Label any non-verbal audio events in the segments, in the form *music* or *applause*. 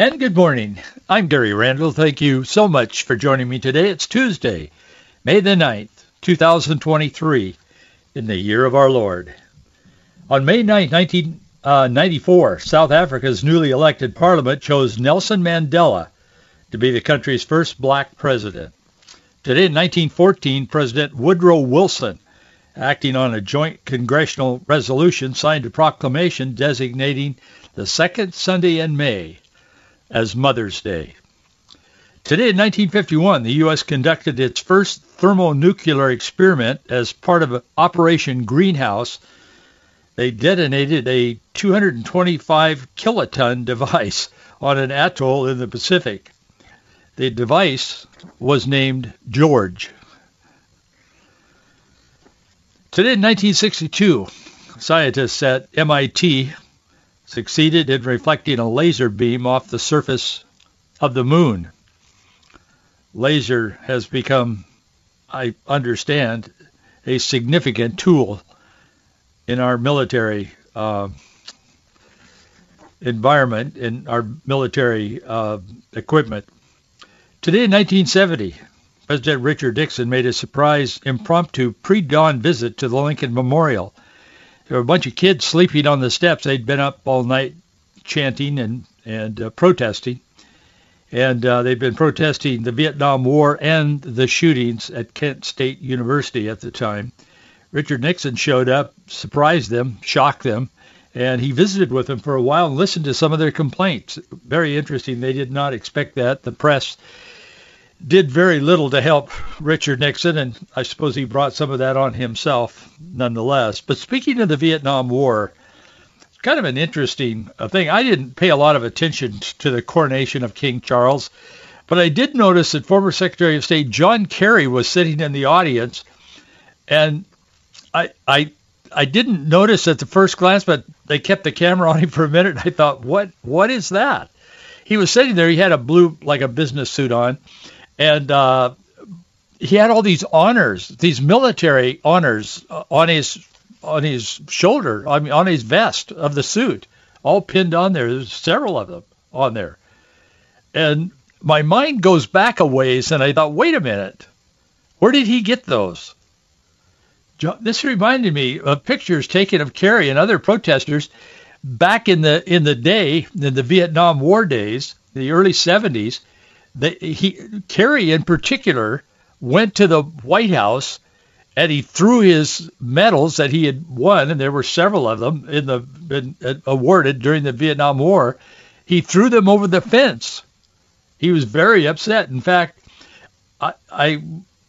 And good morning. I'm Gary Randall. Thank you so much for joining me today. It's Tuesday, May the 9th, 2023, in the year of our Lord. On May 9, 1994, uh, South Africa's newly elected parliament chose Nelson Mandela to be the country's first black president. Today in 1914, President Woodrow Wilson, acting on a joint congressional resolution, signed a proclamation designating the second Sunday in May as Mother's Day. Today in 1951, the U.S. conducted its first thermonuclear experiment as part of Operation Greenhouse. They detonated a 225 kiloton device on an atoll in the Pacific. The device was named George. Today in 1962, scientists at MIT succeeded in reflecting a laser beam off the surface of the moon. Laser has become, I understand, a significant tool in our military uh, environment, in our military uh, equipment. Today in 1970, President Richard Nixon made a surprise impromptu pre-dawn visit to the Lincoln Memorial – there were a bunch of kids sleeping on the steps. They'd been up all night chanting and and uh, protesting, and uh, they'd been protesting the Vietnam War and the shootings at Kent State University at the time. Richard Nixon showed up, surprised them, shocked them, and he visited with them for a while and listened to some of their complaints. Very interesting. They did not expect that. The press did very little to help Richard Nixon, and I suppose he brought some of that on himself nonetheless. But speaking of the Vietnam War, it's kind of an interesting uh, thing. I didn't pay a lot of attention to the coronation of King Charles, but I did notice that former Secretary of State John Kerry was sitting in the audience, and I I I didn't notice at the first glance, but they kept the camera on him for a minute. And I thought, what what is that? He was sitting there. He had a blue like a business suit on, and uh, he had all these honors, these military honors uh, on his on his shoulder, I mean on his vest of the suit, all pinned on there. There's several of them on there, and my mind goes back a ways, and I thought, wait a minute, where did he get those? This reminded me of pictures taken of Kerry and other protesters back in the in the day in the Vietnam War days, the early 70s the, he Kerry in particular went to the White House and he threw his medals that he had won, and there were several of them in the uh, awarded during the Vietnam War. He threw them over the fence. He was very upset. In fact, I I,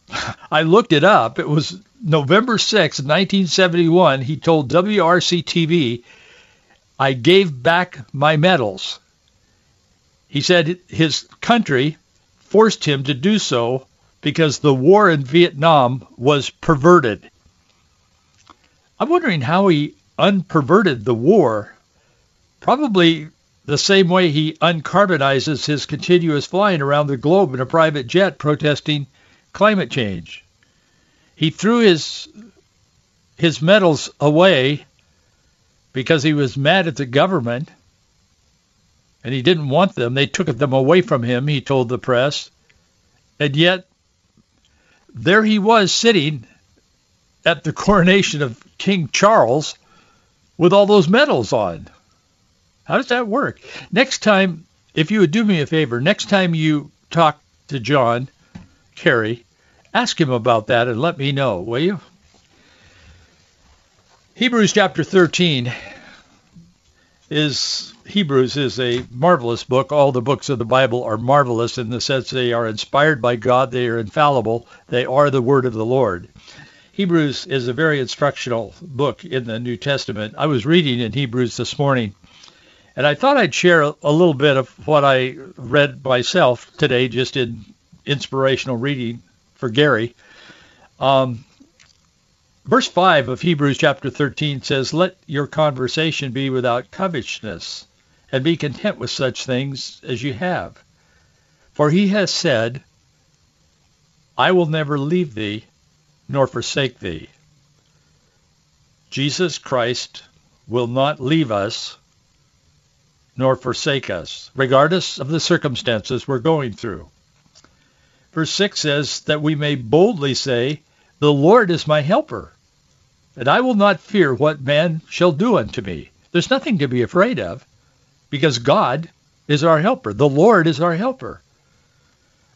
*laughs* I looked it up. It was November 6, 1971. He told WRC TV, "I gave back my medals." He said his country forced him to do so because the war in Vietnam was perverted. I'm wondering how he unperverted the war. Probably the same way he uncarbonizes his continuous flying around the globe in a private jet protesting climate change. He threw his his medals away because he was mad at the government and he didn't want them. They took them away from him, he told the press. And yet, there he was sitting at the coronation of King Charles with all those medals on. How does that work? Next time, if you would do me a favor, next time you talk to John Kerry, ask him about that and let me know, will you? Hebrews chapter 13 is Hebrews is a marvelous book. All the books of the Bible are marvelous in the sense they are inspired by God, they are infallible, they are the word of the Lord. Hebrews is a very instructional book in the New Testament. I was reading in Hebrews this morning, And I thought I'd share a, little bit of what I read myself today, just in inspirational reading for Gary. Um, verse 5 of Hebrews chapter 13 says, Let your conversation be without covetousness, and be content with such things as you have. For he has said, I will never leave thee nor forsake thee. Jesus Christ will not leave us nor forsake us, regardless of the circumstances we're going through. Verse 6 says that we may boldly say, The Lord is my helper, and I will not fear what man shall do unto me. There's nothing to be afraid of, because God is our helper. The Lord is our helper.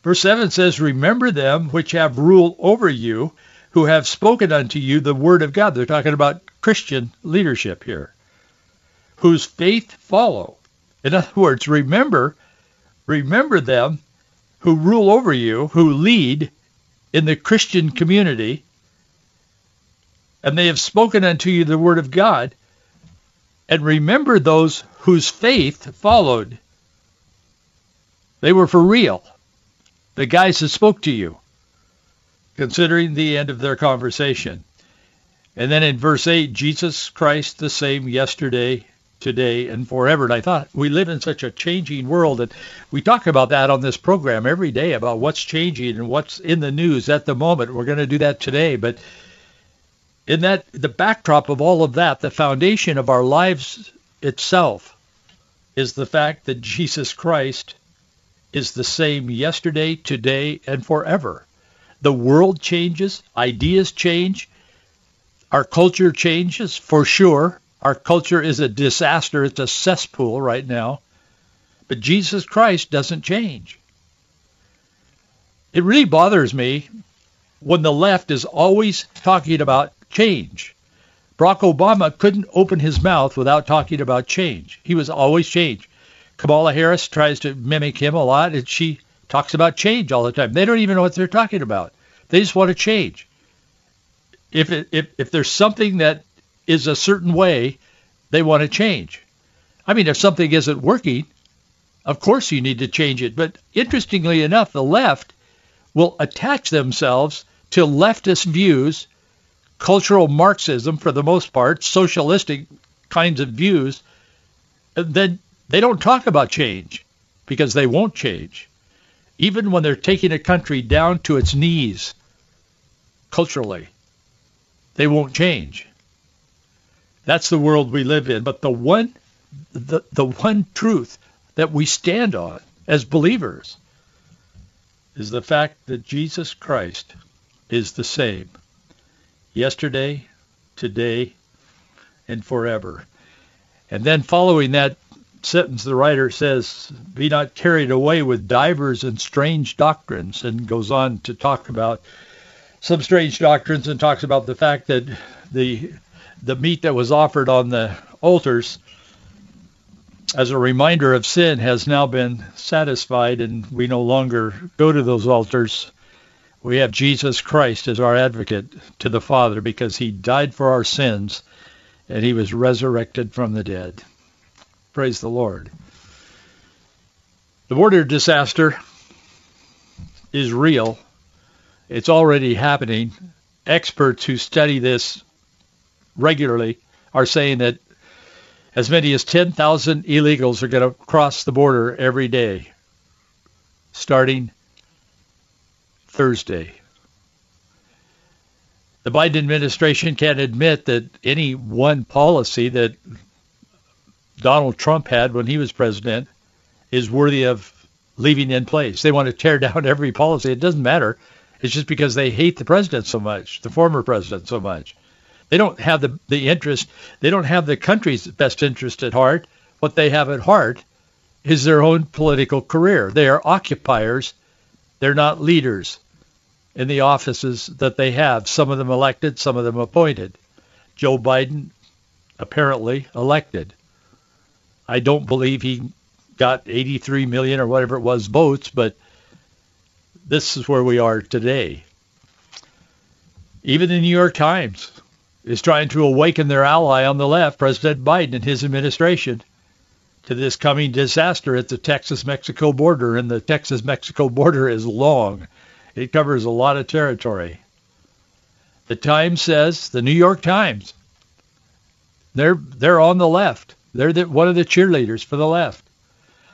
Verse 7 says, Remember them which have rule over you, who have spoken unto you the word of God. They're talking about Christian leadership here, whose faith follow. In other words, remember, remember them who rule over you, who lead in the Christian community, and they have spoken unto you the word of God, and remember those whose faith followed. They were for real. The guys that spoke to you, considering the end of their conversation. And then in verse 8, Jesus Christ the same yesterday, today, and forever. And I thought we live in such a changing world, and we talk about that on this program every day about what's changing and what's in the news at the moment. We're going to do that today, but in that the backdrop of all of that, the foundation of our lives itself is the fact that Jesus Christ is the same yesterday, today, and forever. The world changes, ideas change, our culture changes for sure. Our culture is a disaster. It's a cesspool right now. But Jesus Christ doesn't change. It really bothers me when the left is always talking about change. Barack Obama couldn't open his mouth without talking about change. He was always change. Kamala Harris tries to mimic him a lot, and she talks about change all the time. They don't even know what they're talking about. They just want to change if it, if if there's something that is a certain way, they want to change. I mean, if something isn't working, of course you need to change it. But interestingly enough, the left will attach themselves to leftist views, cultural Marxism for the most part, socialistic kinds of views, then they don't talk about change because they won't change. Even when they're taking a country down to its knees culturally, they won't change. That's the world we live in. But the one, the, the one truth that we stand on as believers is the fact that Jesus Christ is the same yesterday, today, and forever. And then following that sentence, the writer says, be not carried away with divers and strange doctrines, and goes on to talk about some strange doctrines and talks about the fact that the the meat that was offered on the altars as a reminder of sin has now been satisfied and we no longer go to those altars. We have Jesus Christ as our advocate to the Father because he died for our sins and he was resurrected from the dead. Praise the Lord. The border disaster is real it's already happening. Experts who study this regularly are saying that as many as 10,000 illegals are going to cross the border every day starting Thursday. The Biden administration can't admit that any one policy that Donald Trump had when he was president is worthy of leaving in place. They want to tear *laughs* down every policy. It doesn't matter. It's just because they hate the president so much, the former president so much. They don't have the, the interest, they don't have the country's best interest at heart. What they have at heart is their own political career. They are occupiers. They're not leaders in the offices that they have, some of them elected, some of them appointed. Joe Biden apparently elected. I don't believe he got 83 million or whatever it was votes, but this is where we are today. Even the New York Times is trying to awaken their ally on the left, President Biden and his administration, to this coming disaster at the Texas-Mexico border, and the Texas-Mexico border is long. It covers a lot of territory. The Times says, the New York Times, they're they're on the left. They're the, one of the cheerleaders for the left.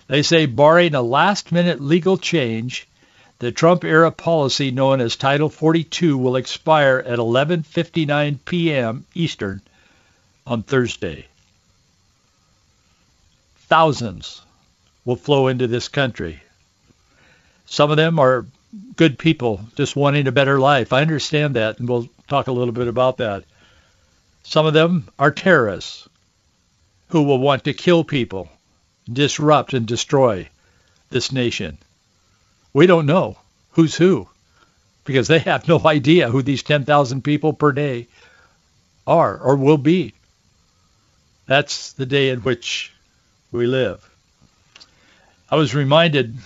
They say, barring a last-minute legal change, the Trump-era policy known as Title 42 will expire at 11:59 p.m. Eastern on Thursday. Thousands will flow into this country. Some of them are good people just wanting a better life. I understand that, and we'll talk a little bit about that. Some of them are terrorists who will want to kill people, disrupt and destroy this nation. We don't know who's who because they have no *laughs* idea who these 10,000 people per day are or will be. That's the day in which we live. I was reminded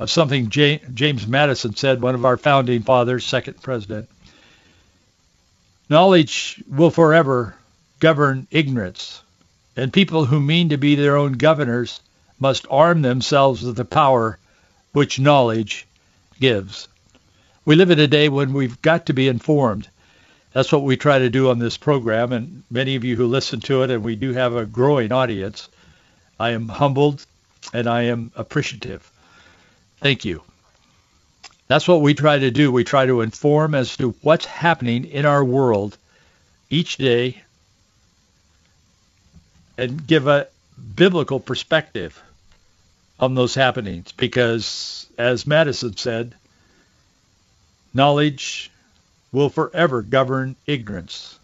of something James Madison said, one of our founding fathers, second president. Knowledge will forever govern ignorance, and people who mean to be their own governors must arm themselves with the power which knowledge gives. We live in a day when we've got to be informed. That's what we try to do on this program, and many of you who listen to it, and we do have a growing audience, I am humbled and I am appreciative. Thank you. That's what we try to do. We try to inform as to what's happening in our world each day and give a biblical perspective on those happenings because, as Madison said, knowledge will forever govern ignorance,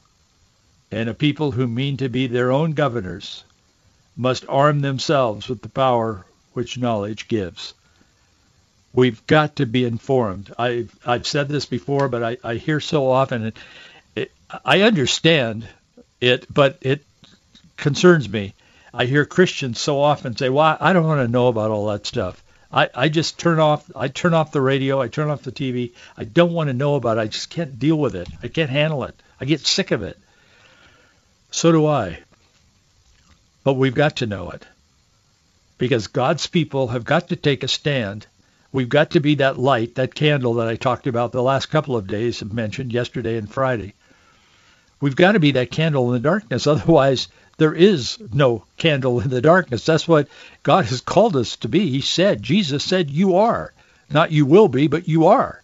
and a people who mean to be their own governors must arm themselves with the power which knowledge gives. We've got to be informed. I've, I've said this before, but I, I hear so often, it, it, I understand it, but it concerns me. I hear Christians so often say, well, I don't want to know about all that stuff. I, I just turn off I turn off the radio, I turn off the TV. I don't want to know about it. I just can't deal with it. I can't handle it. I get sick of it. So do I. But we've got to know it. Because God's people have got to take a stand. We've got to be that light, that candle that I talked about the last couple of days, mentioned yesterday and Friday. We've got to be that candle in the darkness. *laughs* Otherwise, there is no candle in the darkness. That's what God has called us to be. He said, Jesus said, you are. Not you will be, but you are.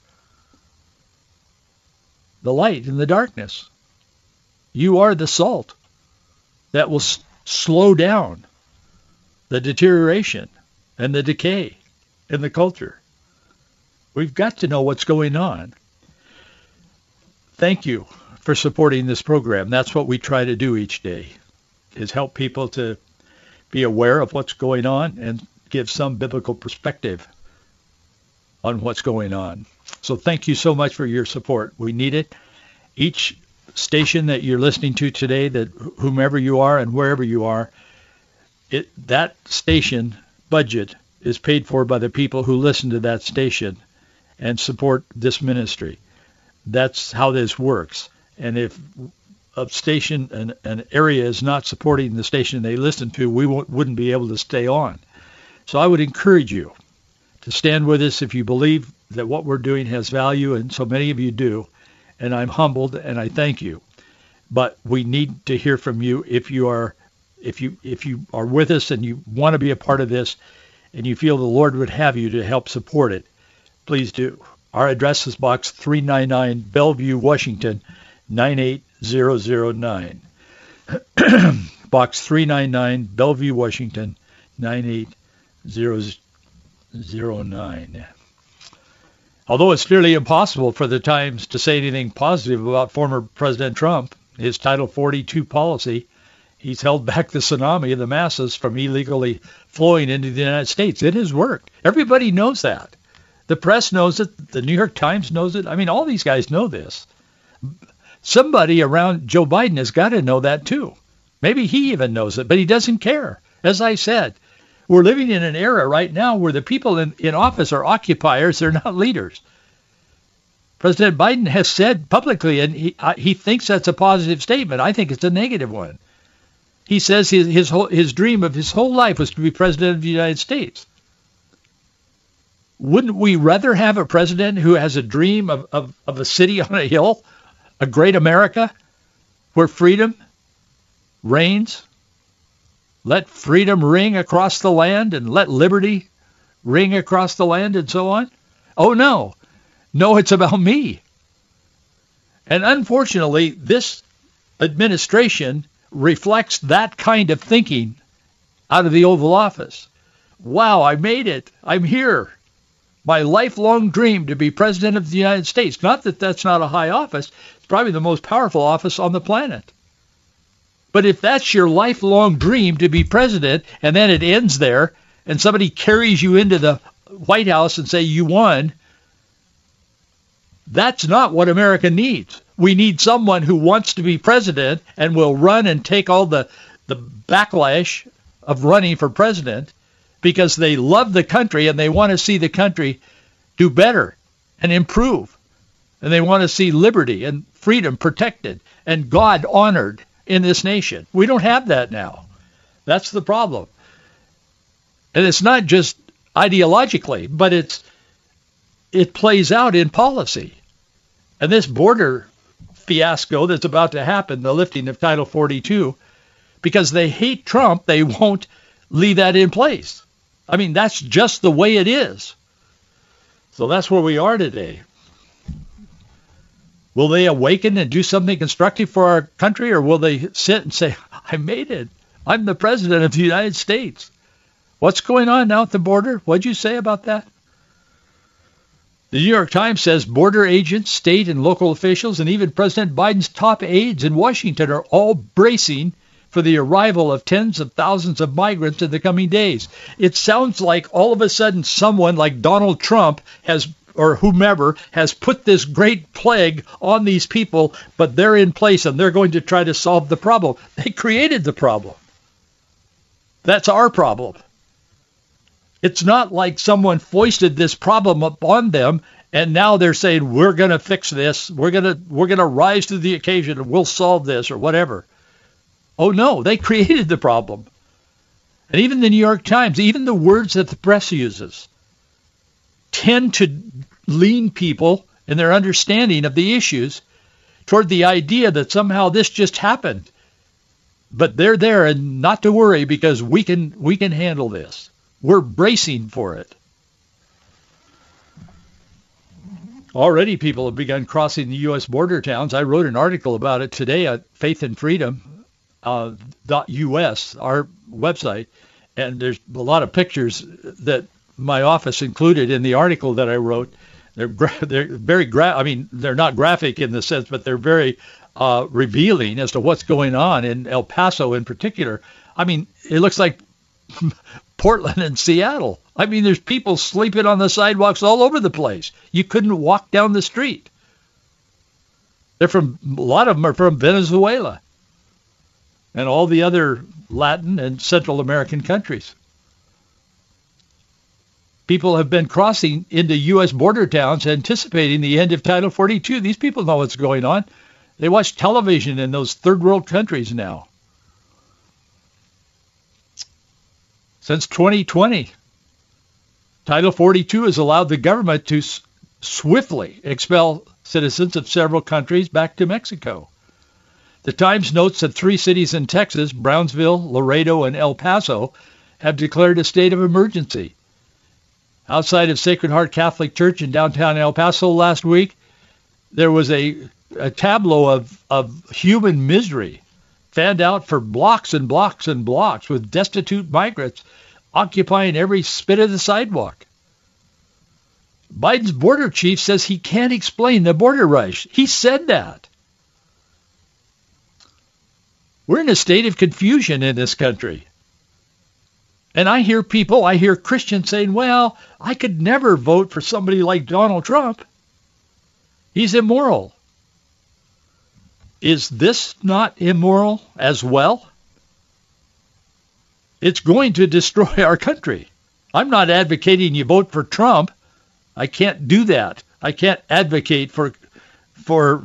The light in the darkness. You are the salt that will slow down the deterioration and the decay in the culture. We've got to know what's going on. Thank you for supporting this program. That's what we try to do each day, is help people to be aware of what's going on and give some biblical perspective on what's going on. So thank you so much for your support. We need it. Each station that you're listening to today, that whomever you are and wherever you are, it, that station budget is paid for by the people who listen to that station and support this ministry. That's how this works. And if a station, an, an area is not supporting the station they listen to, we wouldn't be able to stay on. So I would encourage you to stand with us if you believe that what we're doing has value, and so many of you do and I'm humbled and I thank you. But we need to hear from you if you are if you if you are with us and you want to be a part of this and you feel the Lord would have you to help support it, please do. Our address is box 399 Bellevue, Washington 98009. *clears throat* box 399 Bellevue, Washington 98009. Although it's nearly impossible for the Times to say anything positive about former President Trump, his Title 42 policy, he's held back the tsunami of the masses from illegally flowing into the United States. It has worked. Everybody knows that. The press knows it. The New York Times knows it. I mean, all these guys know this. Somebody around Joe Biden has got to know that too. Maybe he even knows it, but he doesn't care. As I said, we're living in an era right now where the people in, in office are occupiers, they're not leaders. President Biden has said publicly, and he, uh, he thinks that's a positive statement. I think it's a negative one. He says his his whole, his dream of his whole life was to be president of the United States. Wouldn't we rather have a president who has a dream of, of, of a city *laughs* on a hill, a great America, where freedom reigns? Let freedom ring across the land and let liberty ring across the land and so on? Oh, no. No, it's about me. And unfortunately, this administration reflects that kind of thinking out of the Oval Office. Wow, I made it. I'm here. My lifelong dream to be President of the United States. Not that that's not a high office. It's probably the most powerful office on the planet. But if that's your lifelong dream to be president and then it ends there and somebody carries you into the White House and say you won, that's not what America needs. We need someone who wants to be president and will run and take all the, the backlash of running for president because they love the country and they want to see the country do better and improve. And they want to see liberty and freedom protected and God honored in this nation. We don't have that now. That's the problem. And it's not just ideologically, but it's it plays out in policy. And this border fiasco that's about to happen, the lifting of Title 42, because they hate Trump, they *laughs* won't leave that in place. I mean, that's just the way it is. So that's where we are today. Will they awaken and do something constructive for our country, or will they sit and say, *laughs* I made it. I'm the president of the United States. What's going on now at the border? What'd you say about that? The New York Times says border agents, state and local officials, and even President Biden's top aides in Washington are all bracing for the arrival of tens of thousands of migrants in the coming days. It sounds like all of a sudden someone like Donald Trump has or whomever has put this great plague on these people, but they're in place and they're going to try to solve the problem. *laughs* They created the problem. That's our problem. It's not like someone foisted this problem upon them and now they're saying we're going to fix this. We're going to we're going to rise to the occasion and we'll solve this or whatever. Oh no, they *laughs* created the problem. And even the New York Times, even the words that the press uses tend to lean people in their understanding of the issues toward the idea that somehow this just happened. But they're there and not to worry because we can we can handle this. We're bracing for it. Already people have begun crossing the U.S. border towns. I wrote an article about it today at Faith and Freedom uh, .us, our website, and there's a lot of pictures that my office included in the article that I wrote. They're gra- *laughs* they're very gra- I mean they're not graphic in the sense, but they're very uh, revealing as to what's going on in El Paso in particular. I mean, it looks like *laughs* Portland and Seattle. I mean, there's people sleeping on the sidewalks all over the place. You couldn't walk down the street. They're from a lot of them are from Venezuela and all the other Latin and Central American countries. People have been crossing into U.S. border towns anticipating the end of Title 42. These people know what's going on. They watch television in those third world countries now. Since 2020, Title 42 has allowed the government to swiftly expel citizens of several countries back to Mexico. The Times notes that three cities in Texas, Brownsville, Laredo, and El Paso, have declared a state of emergency. Outside of Sacred Heart Catholic Church in downtown El Paso last week, there was a, a tableau of, of human misery fanned out for blocks and blocks and blocks with destitute migrants occupying every spit of the sidewalk. Biden's border chief says he can't explain the border rush. He said that. We're in a state of confusion in this country. And I hear people, I hear Christians saying, well, I could never vote for somebody like Donald Trump. He's immoral. Is this not immoral as well? It's going to *laughs* destroy our country. I'm not advocating you vote for Trump. I can't do that. I can't advocate for for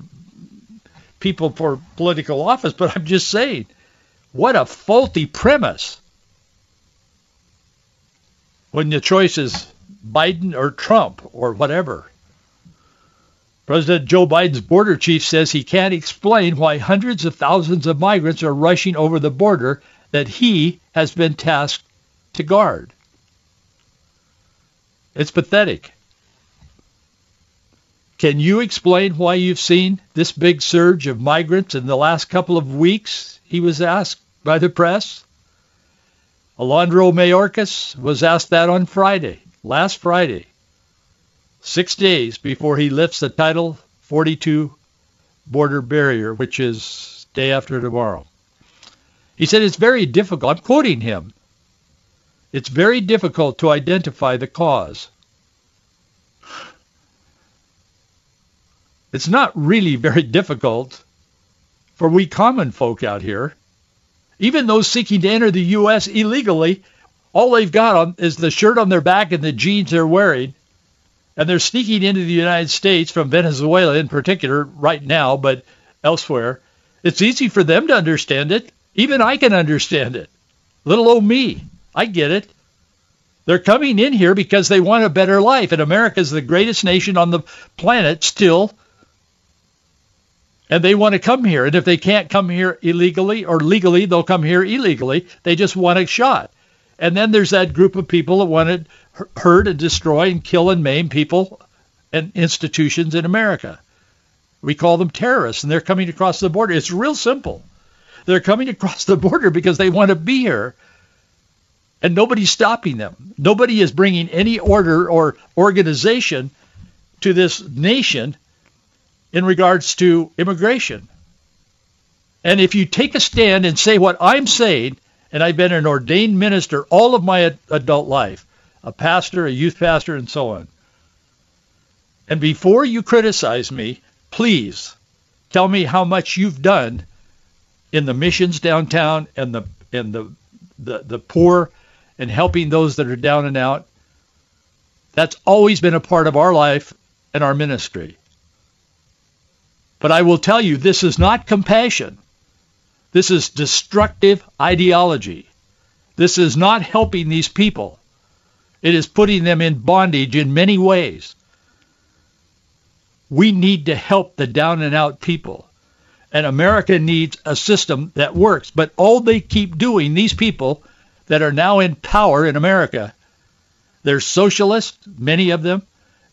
people for political office, but I'm just saying What a faulty premise. When the choice is Biden or Trump or whatever. President Joe Biden's border chief says he can't explain why hundreds of thousands of migrants are rushing over the border that he has been tasked to guard. It's pathetic. Can you explain why you've seen this big surge of migrants in the last couple of weeks? He was asked by the press. Alejandro Mayorkas was asked that on Friday, last Friday six days before he lifts the Title 42 border barrier, which is day after tomorrow. He said it's very difficult. I'm quoting him. It's very difficult to identify the cause. It's not really very difficult for we common folk out here. Even those seeking to enter the U.S. illegally, all they've got on is the shirt on their back and the jeans they're wearing and they're sneaking into the United States from Venezuela in particular right now, but elsewhere. It's easy for them to understand it. Even I can understand it. Little old me. I get it. They're coming in here because they want a better life, and America is the greatest nation on the planet still. And they want to come here. And if they can't come here illegally or legally, they'll come here illegally. They just want a shot. And then there's that group of people that want to hurt and destroy and kill and maim people and institutions in America. We call them terrorists, and they're coming across the border. It's real simple. They're coming across the border because they want to be here, and nobody's stopping them. Nobody is bringing any order or organization to this nation in regards to immigration. And if you take a stand and say what I'm saying, and I've been an ordained minister all of my adult life, a pastor, a youth pastor, and so on. And before you criticize me, please tell me how much you've done in the missions downtown and the and the the, the poor and helping those that are down and out. That's always been a part of our life and our ministry. But I will tell you, this is not compassion. This is destructive ideology. This is not helping these people. It is putting them in bondage in many ways. We need to help the down and out people. And America needs a system that works. But all they keep doing, these people that are now in power in America, they're socialists, many of them.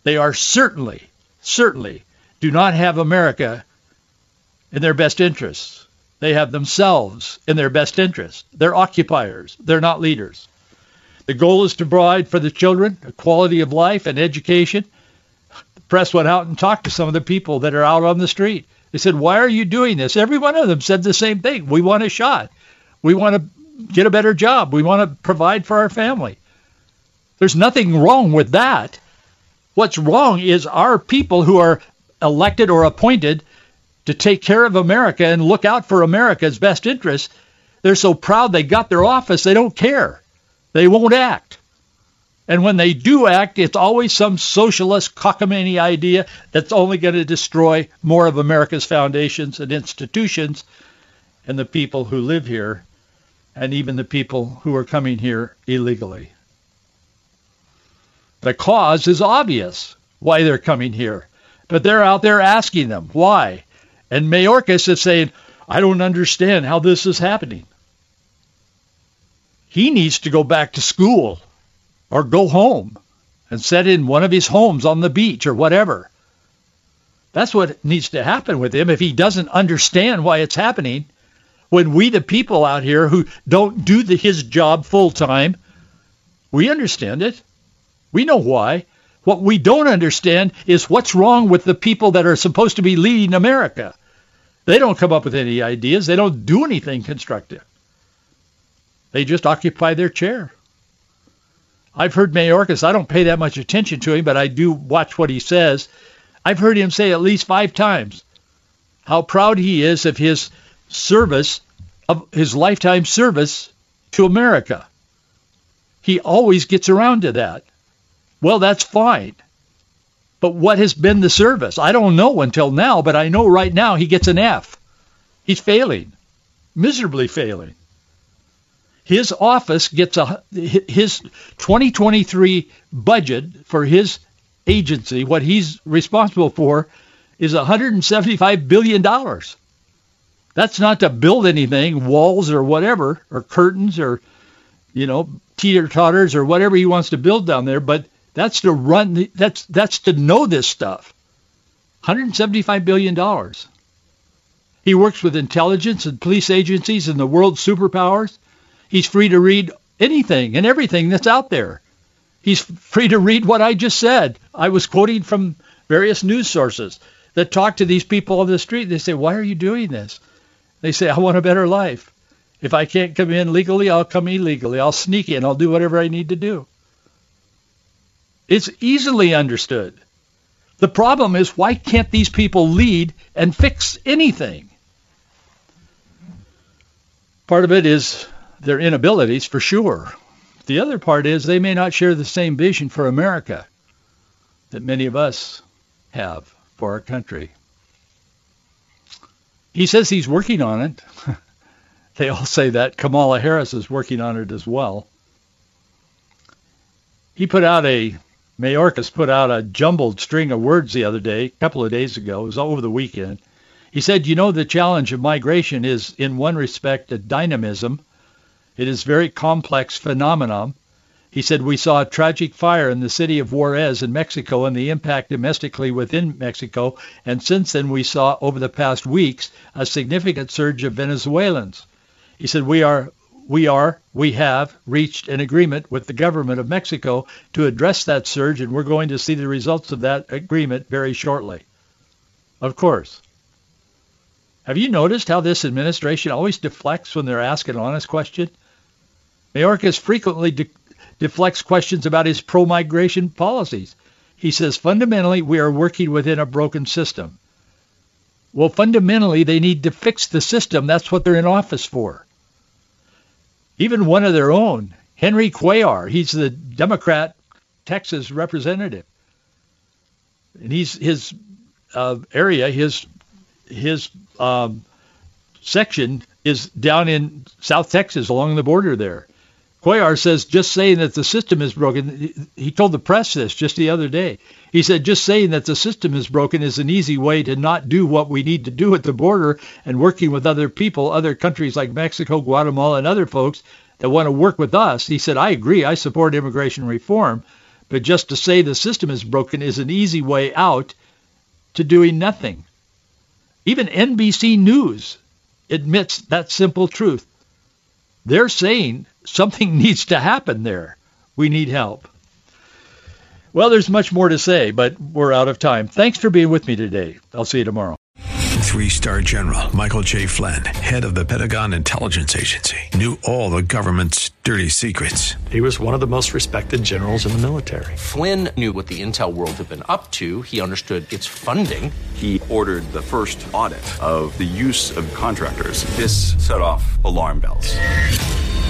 They are certainly, certainly do not have America in their best interests. They have themselves in their best interests. They're occupiers. They're not leaders. The goal is to provide for the children a quality of life and education. The press went out and talked to some of the people that are out on the street. They said, why are you doing this? Every one of them said the same thing. We want a shot. We want to get a better job. We want to provide for our family. There's nothing wrong with that. What's wrong is our people who are elected or appointed to take care of America and look out for America's best interests. They're so proud they got their office, they don't care. They won't act. And when they do act, it's always some socialist cockamamie idea that's only going to destroy more of America's foundations and institutions and the people who live here and even the people who are coming here illegally. The cause is obvious why they're coming here, but they're out there asking them why. And Mayorkas is saying, I don't understand how this is happening he needs to go back to school or go home and set in one of his homes on the beach or whatever. That's what needs to happen with him if he doesn't understand why it's happening. When we, the people out here who don't do the, his job full time, we understand it. We know why. What we don't understand is what's wrong with the people that are supposed to be leading America. They don't come up with any ideas. They don't do anything constructive. They just occupy their chair. I've heard Mayorkas, I don't pay that much attention to him, but I do watch what he says. I've heard him say at least five times how proud he is of his service, of his lifetime service to America. He always gets around to that. Well, that's fine. But what has been the service? I don't know until now, but I know right now he gets an F. He's failing, miserably failing. his office gets a his 2023 budget for his agency, what he's responsible for, is 175 billion dollars. That's not to build anything, walls or whatever, or curtains or you know teeter totters or whatever he wants to build down there, but that's to run. The, that's that's to know this stuff. 175 billion dollars. He works with intelligence and police agencies and the world's superpowers. He's free to read anything and everything that's out there. He's free to read what I just said. I was quoting from various news sources that talk to these people on the street. They say, why are you doing this? They say, I want a better life. If I can't come in legally, I'll come illegally. I'll sneak in. I'll do whatever I need to do. It's easily understood. The problem is, why can't these people lead and fix anything? Part of it is their inabilities for sure. The other part is they may not share the same vision for America that many of us have for our country. He says he's working on it. *laughs* they all say that. Kamala Harris is working on it as well. He put out a, Mayorkas put out a jumbled string of words the other day, a couple of days ago. It was over the weekend. He said, you know, the challenge of migration is in one respect a dynamism it is very complex phenomenon. He said, we saw a tragic fire in the city of Juarez in Mexico and the impact domestically within Mexico. And since then, we saw over the past weeks a significant surge of Venezuelans. He said, we are, we are, we have reached an agreement with the government of Mexico to address that surge, and we're going to see the results of that agreement very shortly. Of course. Have you noticed how this administration always deflects when they're asked an honest question? Mayorkas frequently de- deflects questions about his pro-migration policies. He says, fundamentally, we are working within a broken system. Well, fundamentally, they need to fix the system. That's what they're in office for. Even one of their own, Henry Cuellar, he's the Democrat Texas representative. And he's his uh, area, his his um, section is down in South Texas along the border there. Cuellar says just saying that the system is broken, he told the press this just the other day. He said just saying that the system is broken is an easy way to not do what we need to do at the border and working with other people, other countries like Mexico, Guatemala, and other folks that want to work with us. He said, I agree, I support immigration reform, but just to say the system is broken is an easy way out to doing nothing. Even NBC News admits that simple truth. They're saying something *laughs* needs to happen there. We need help. Well, there's much more to say, but we're out of time. Thanks for being with me today. I'll see you tomorrow. Three star general Michael J. Flynn, head of the Pentagon Intelligence Agency, knew all the government's dirty secrets. He was one of the most respected generals in the military. Flynn knew what the intel world had been up to, he understood its funding. He ordered the first audit of the use of contractors. This set off alarm bells.